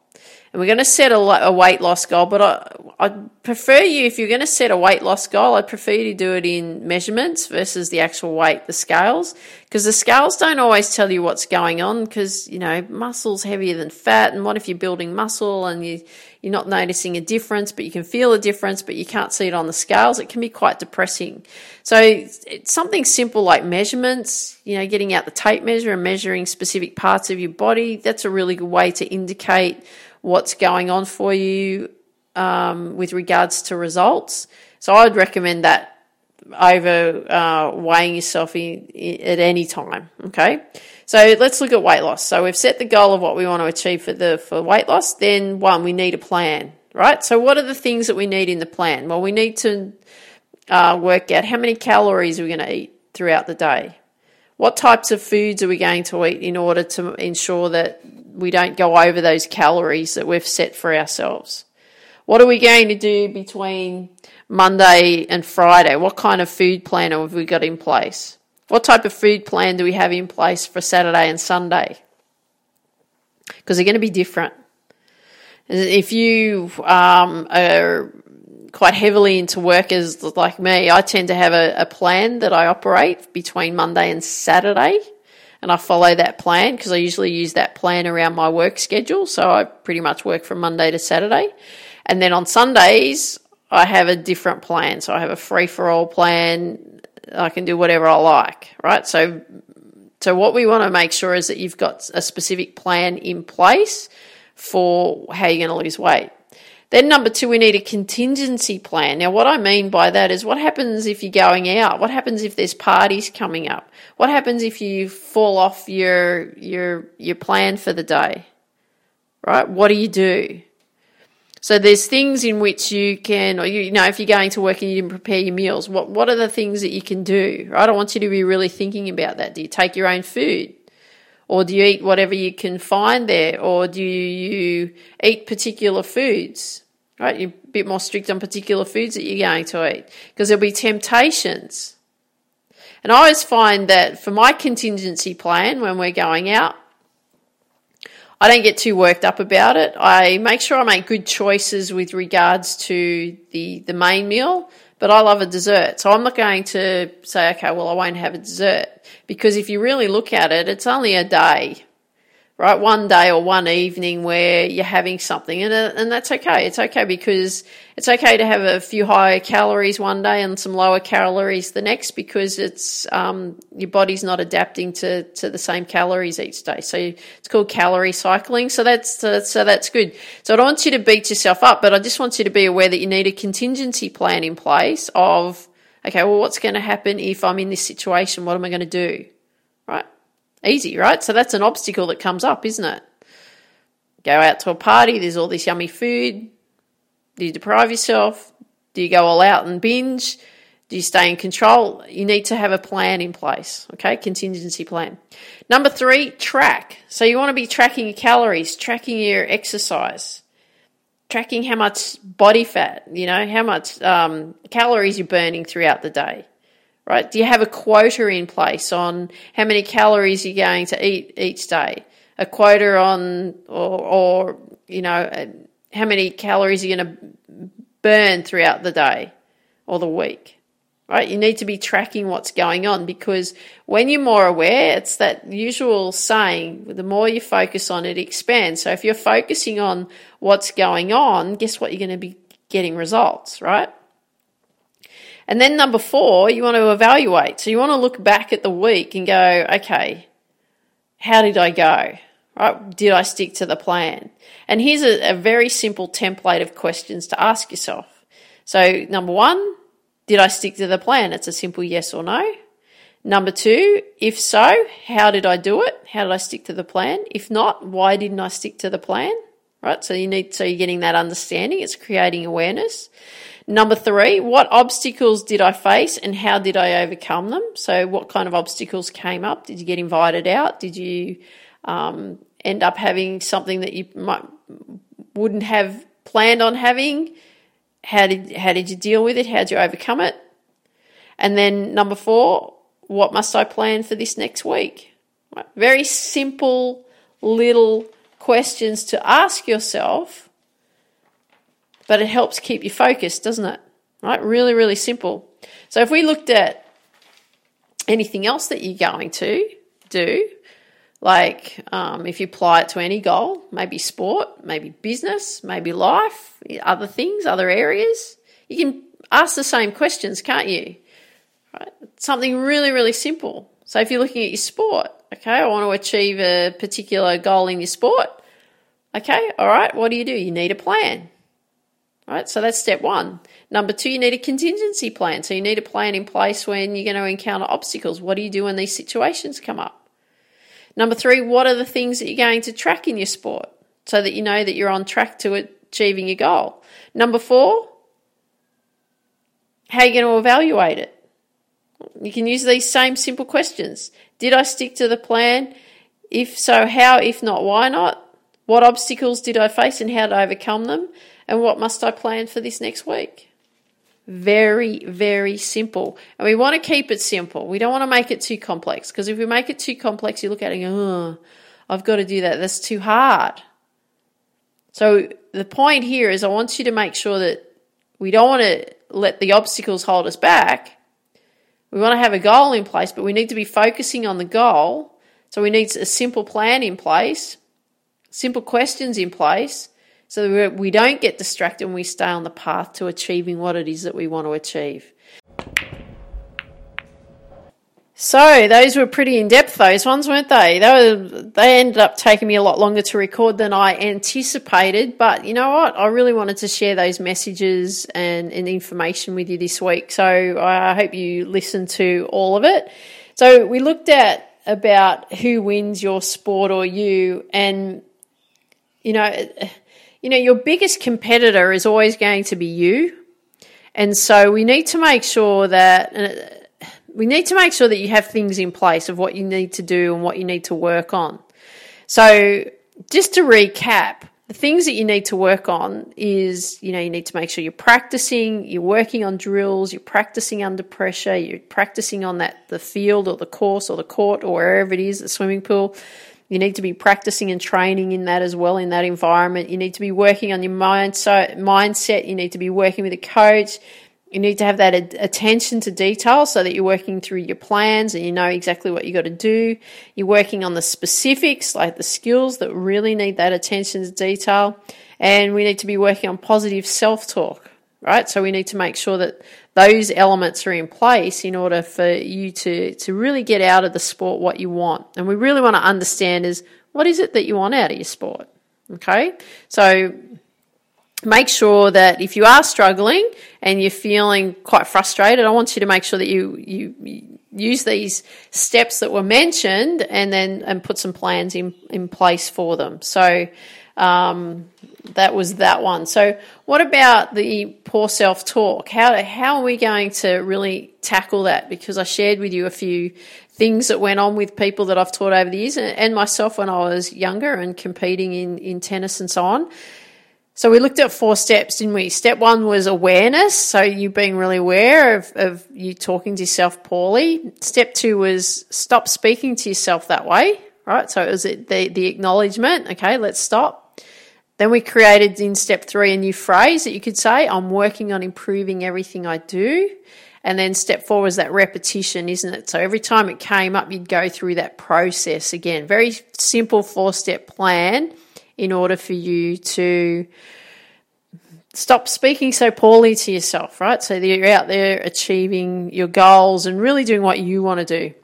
A: And we're going to set a, a weight loss goal, but I, I'd prefer you, if you're going to set a weight loss goal, I'd prefer you to do it in measurements versus the actual weight, the scales, because the scales don't always tell you what's going on because, you know, muscle's heavier than fat. And what if you're building muscle and you, you're not noticing a difference, but you can feel a difference, but you can't see it on the scales? It can be quite depressing. So it's something simple like measurements, you know, getting out the tape measure and measuring specific parts of your body. That's a really good way to indicate what's going on for you um, with regards to results. So I'd recommend that over uh, weighing yourself in, in, at any time. Okay, so let's look at weight loss. So we've set the goal of what we want to achieve for the for weight loss. Then one, we need a plan, right? So what are the things that we need in the plan? Well, we need to uh, work out how many calories we're going to eat throughout the day. What types of foods are we going to eat in order to ensure that we don't go over those calories that we've set for ourselves. What are we going to do between Monday and Friday? What kind of food plan have we got in place? What type of food plan do we have in place for Saturday and Sunday? Because they're going to be different. If you um, are quite heavily into workers like me, I tend to have a, a plan that I operate between Monday and Saturday and I follow that plan because I usually use that plan around my work schedule. So I pretty much work from Monday to Saturday. And then on Sundays, I have a different plan. So I have a free for all plan. I can do whatever I like, right? So, so what we want to make sure is that you've got a specific plan in place for how you're going to lose weight. Then number two, we need a contingency plan. Now, what I mean by that is what happens if you're going out? What happens if there's parties coming up? What happens if you fall off your your your plan for the day? Right? What do you do? So there's things in which you can, or you, you know, if you're going to work and you didn't prepare your meals, what what are the things that you can do? I don't want you to be really thinking about that. Do you take your own food? Or do you eat whatever you can find there? Or do you eat particular foods? Right? You're a bit more strict on particular foods that you're going to eat because there'll be temptations. And I always find that for my contingency plan when we're going out, I don't get too worked up about it. I make sure I make good choices with regards to the, the main meal, but I love a dessert. So I'm not going to say, okay, well, I won't have a dessert. Because if you really look at it, it's only a day right? One day or one evening where you're having something, and uh, and that's okay. It's okay because it's okay to have a few higher calories one day and some lower calories the next because it's um, your body's not adapting to to the same calories each day. So it's called calorie cycling. So that's uh, so that's good. So I don't want you to beat yourself up, but I just want you to be aware that you need a contingency plan in place of okay, well, what's going to happen if I'm in this situation? What am I going to do? Easy, right? So that's an obstacle that comes up, isn't it? Go out to a party, there's all this yummy food. Do you deprive yourself? Do you go all out and binge? Do you stay in control? You need to have a plan in place, okay? Contingency plan. Number three, track. So you want to be tracking your calories, tracking your exercise, tracking how much body fat, you know, how much um, calories you're burning throughout the day right? Do you have a quota in place on how many calories you're going to eat each day? A quota on, or, or you know, uh, how many calories you're going to burn throughout the day or the week? Right? You need to be tracking what's going on because when you're more aware, it's that usual saying, the more you focus on it, it expands. So if you're focusing on what's going on, guess what? You're going to be getting results, right? And then number four, you want to evaluate. So you want to look back at the week and go, okay, how did I go? Right? Did I stick to the plan? And here's a, a very simple template of questions to ask yourself. So number one, did I stick to the plan? It's a simple yes or no. Number two, if so, how did I do it? How did I stick to the plan? If not, why didn't I stick to the plan? Right? So you need, so you're getting that understanding. It's creating awareness. Number three, what obstacles did I face and how did I overcome them? So, what kind of obstacles came up? Did you get invited out? Did you um, end up having something that you might wouldn't have planned on having? How did how did you deal with it? How did you overcome it? And then number four, what must I plan for this next week? Very simple little questions to ask yourself but it helps keep you focused, doesn't it? Right? Really, really simple. So if we looked at anything else that you're going to do, like um, if you apply it to any goal, maybe sport, maybe business, maybe life, other things, other areas, you can ask the same questions, can't you? Right? Something really, really simple. So if you're looking at your sport, okay, I want to achieve a particular goal in your sport. Okay, all right, what do you do? You need a plan. Right, so that's step one. Number two, you need a contingency plan. So you need a plan in place when you're going to encounter obstacles. What do you do when these situations come up? Number three, what are the things that you're going to track in your sport so that you know that you're on track to achieving your goal? Number four, how are you going to evaluate it? You can use these same simple questions. Did I stick to the plan? If so, how? If not, why not? What obstacles did I face and how I overcome them? And what must I plan for this next week? Very, very simple. And we want to keep it simple. We don't want to make it too complex because if we make it too complex, you look at it and go, oh, I've got to do that. That's too hard. So the point here is I want you to make sure that we don't want to let the obstacles hold us back. We want to have a goal in place, but we need to be focusing on the goal So we need a simple plan in place, simple questions in place, so we don't get distracted and we stay on the path to achieving what it is that we want to achieve. So those were pretty in depth. Those ones weren't they? They were. They ended up taking me a lot longer to record than I anticipated. But you know what? I really wanted to share those messages and, and information with you this week. So I hope you listened to all of it. So we looked at about who wins your sport or you, and you know, you know, your biggest competitor is always going to be you. And so we need to make sure that uh, we need to make sure that you have things in place of what you need to do and what you need to work on. So, just to recap, the things that you need to work on is, you know, you need to make sure you're practicing, you're working on drills, you're practicing under pressure, you're practicing on that the field or the course or the court or wherever it is, the swimming pool. You need to be practicing and training in that as well in that environment. You need to be working on your mindset. Mindset. You need to be working with a coach. You need to have that attention to detail so that you're working through your plans and you know exactly what you got to do. You're working on the specifics, like the skills that really need that attention to detail. And we need to be working on positive self talk, right? So we need to make sure that those elements are in place in order for you to, to really get out of the sport what you want. And we really want to understand is what is it that you want out of your sport? Okay. So make sure that if you are struggling and you're feeling quite frustrated, I want you to make sure that you, you, you use these steps that were mentioned and then and put some plans in, in place for them. So um, that was that one. So what about the poor self talk? How how are we going to really tackle that? Because I shared with you a few things that went on with people that I've taught over the years and, and myself when I was younger and competing in in tennis and so on. So we looked at four steps, didn't we? Step one was awareness. So you being really aware of, of you talking to yourself poorly. Step two was stop speaking to yourself that way, right? So it was the, the acknowledgement. Okay, let's stop. Then we created in step three a new phrase that you could say, I'm working on improving everything I do. And then step four was that repetition, isn't it? So every time it came up, you'd go through that process again. Very simple four step plan in order for you to stop speaking so poorly to yourself, right? So that you're out there achieving your goals and really doing what you want to do.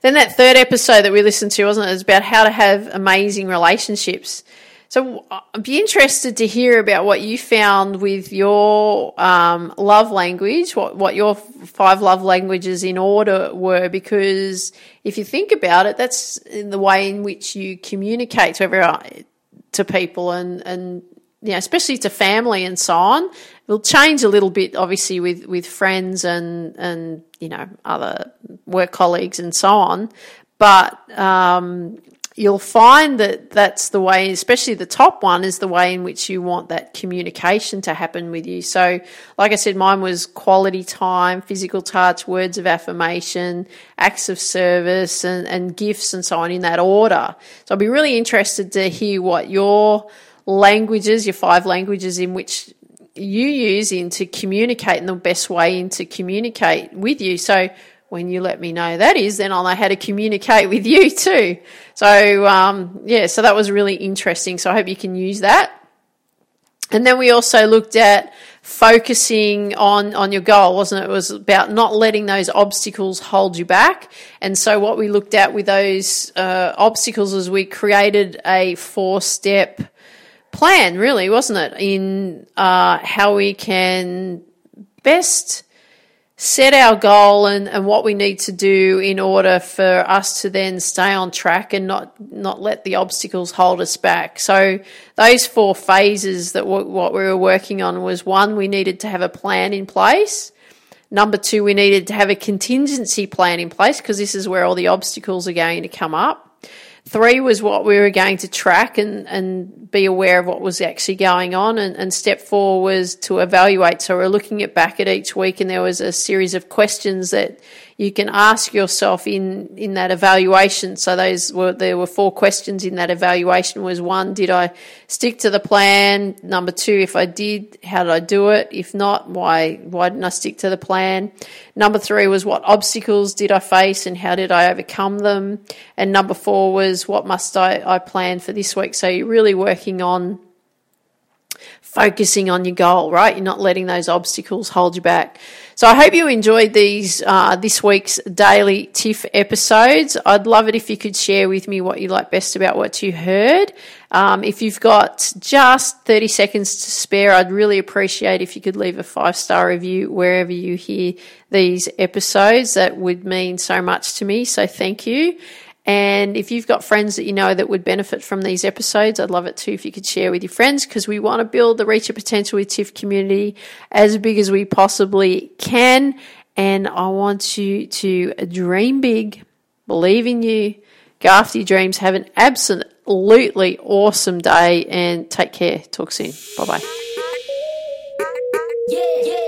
A: Then that third episode that we listened to, wasn't it? It was about how to have amazing relationships. So I'd be interested to hear about what you found with your um, love language, what, what your five love languages in order were, because if you think about it, that's in the way in which you communicate to everyone, to people and, and, you know, especially to family and so on. It'll change a little bit, obviously, with, with friends and, and, you know, other work colleagues and so on. But, um, you'll find that that's the way, especially the top one, is the way in which you want that communication to happen with you. So, like I said, mine was quality time, physical touch, words of affirmation, acts of service, and, and gifts and so on in that order. So, I'd be really interested to hear what your languages, your five languages in which you use in to communicate in the best way in to communicate with you. So, when you let me know that is, then I'll know how to communicate with you too. So, um, yeah, so that was really interesting. So I hope you can use that. And then we also looked at focusing on, on your goal, wasn't it? It was about not letting those obstacles hold you back. And so what we looked at with those uh, obstacles is we created a four step plan, really, wasn't it? In uh, how we can best set our goal and, and what we need to do in order for us to then stay on track and not not let the obstacles hold us back. So those four phases that w- what we were working on was one we needed to have a plan in place. Number two, we needed to have a contingency plan in place because this is where all the obstacles are going to come up. Three was what we were going to track and, and be aware of what was actually going on. And, and step four was to evaluate. So we're looking at back at each week and there was a series of questions that you can ask yourself in in that evaluation. So those were there were four questions in that evaluation. Was one, did I stick to the plan? Number two, if I did, how did I do it? If not, why why didn't I stick to the plan? Number three was what obstacles did I face and how did I overcome them? And number four was what must I, I plan for this week? So you're really working on focusing on your goal, right? You're not letting those obstacles hold you back. So I hope you enjoyed these uh, this week's daily TIFF episodes. I'd love it if you could share with me what you like best about what you heard. Um, if you've got just 30 seconds to spare, I'd really appreciate if you could leave a five star review wherever you hear these episodes. That would mean so much to me. So thank you. And if you've got friends that you know that would benefit from these episodes, I'd love it too if you could share with your friends because we want to build the Reach Your Potential with TIFF community as big as we possibly can. And I want you to dream big, believe in you, go after your dreams, have an absolutely awesome day, and take care. Talk soon. Bye bye. Yeah, yeah.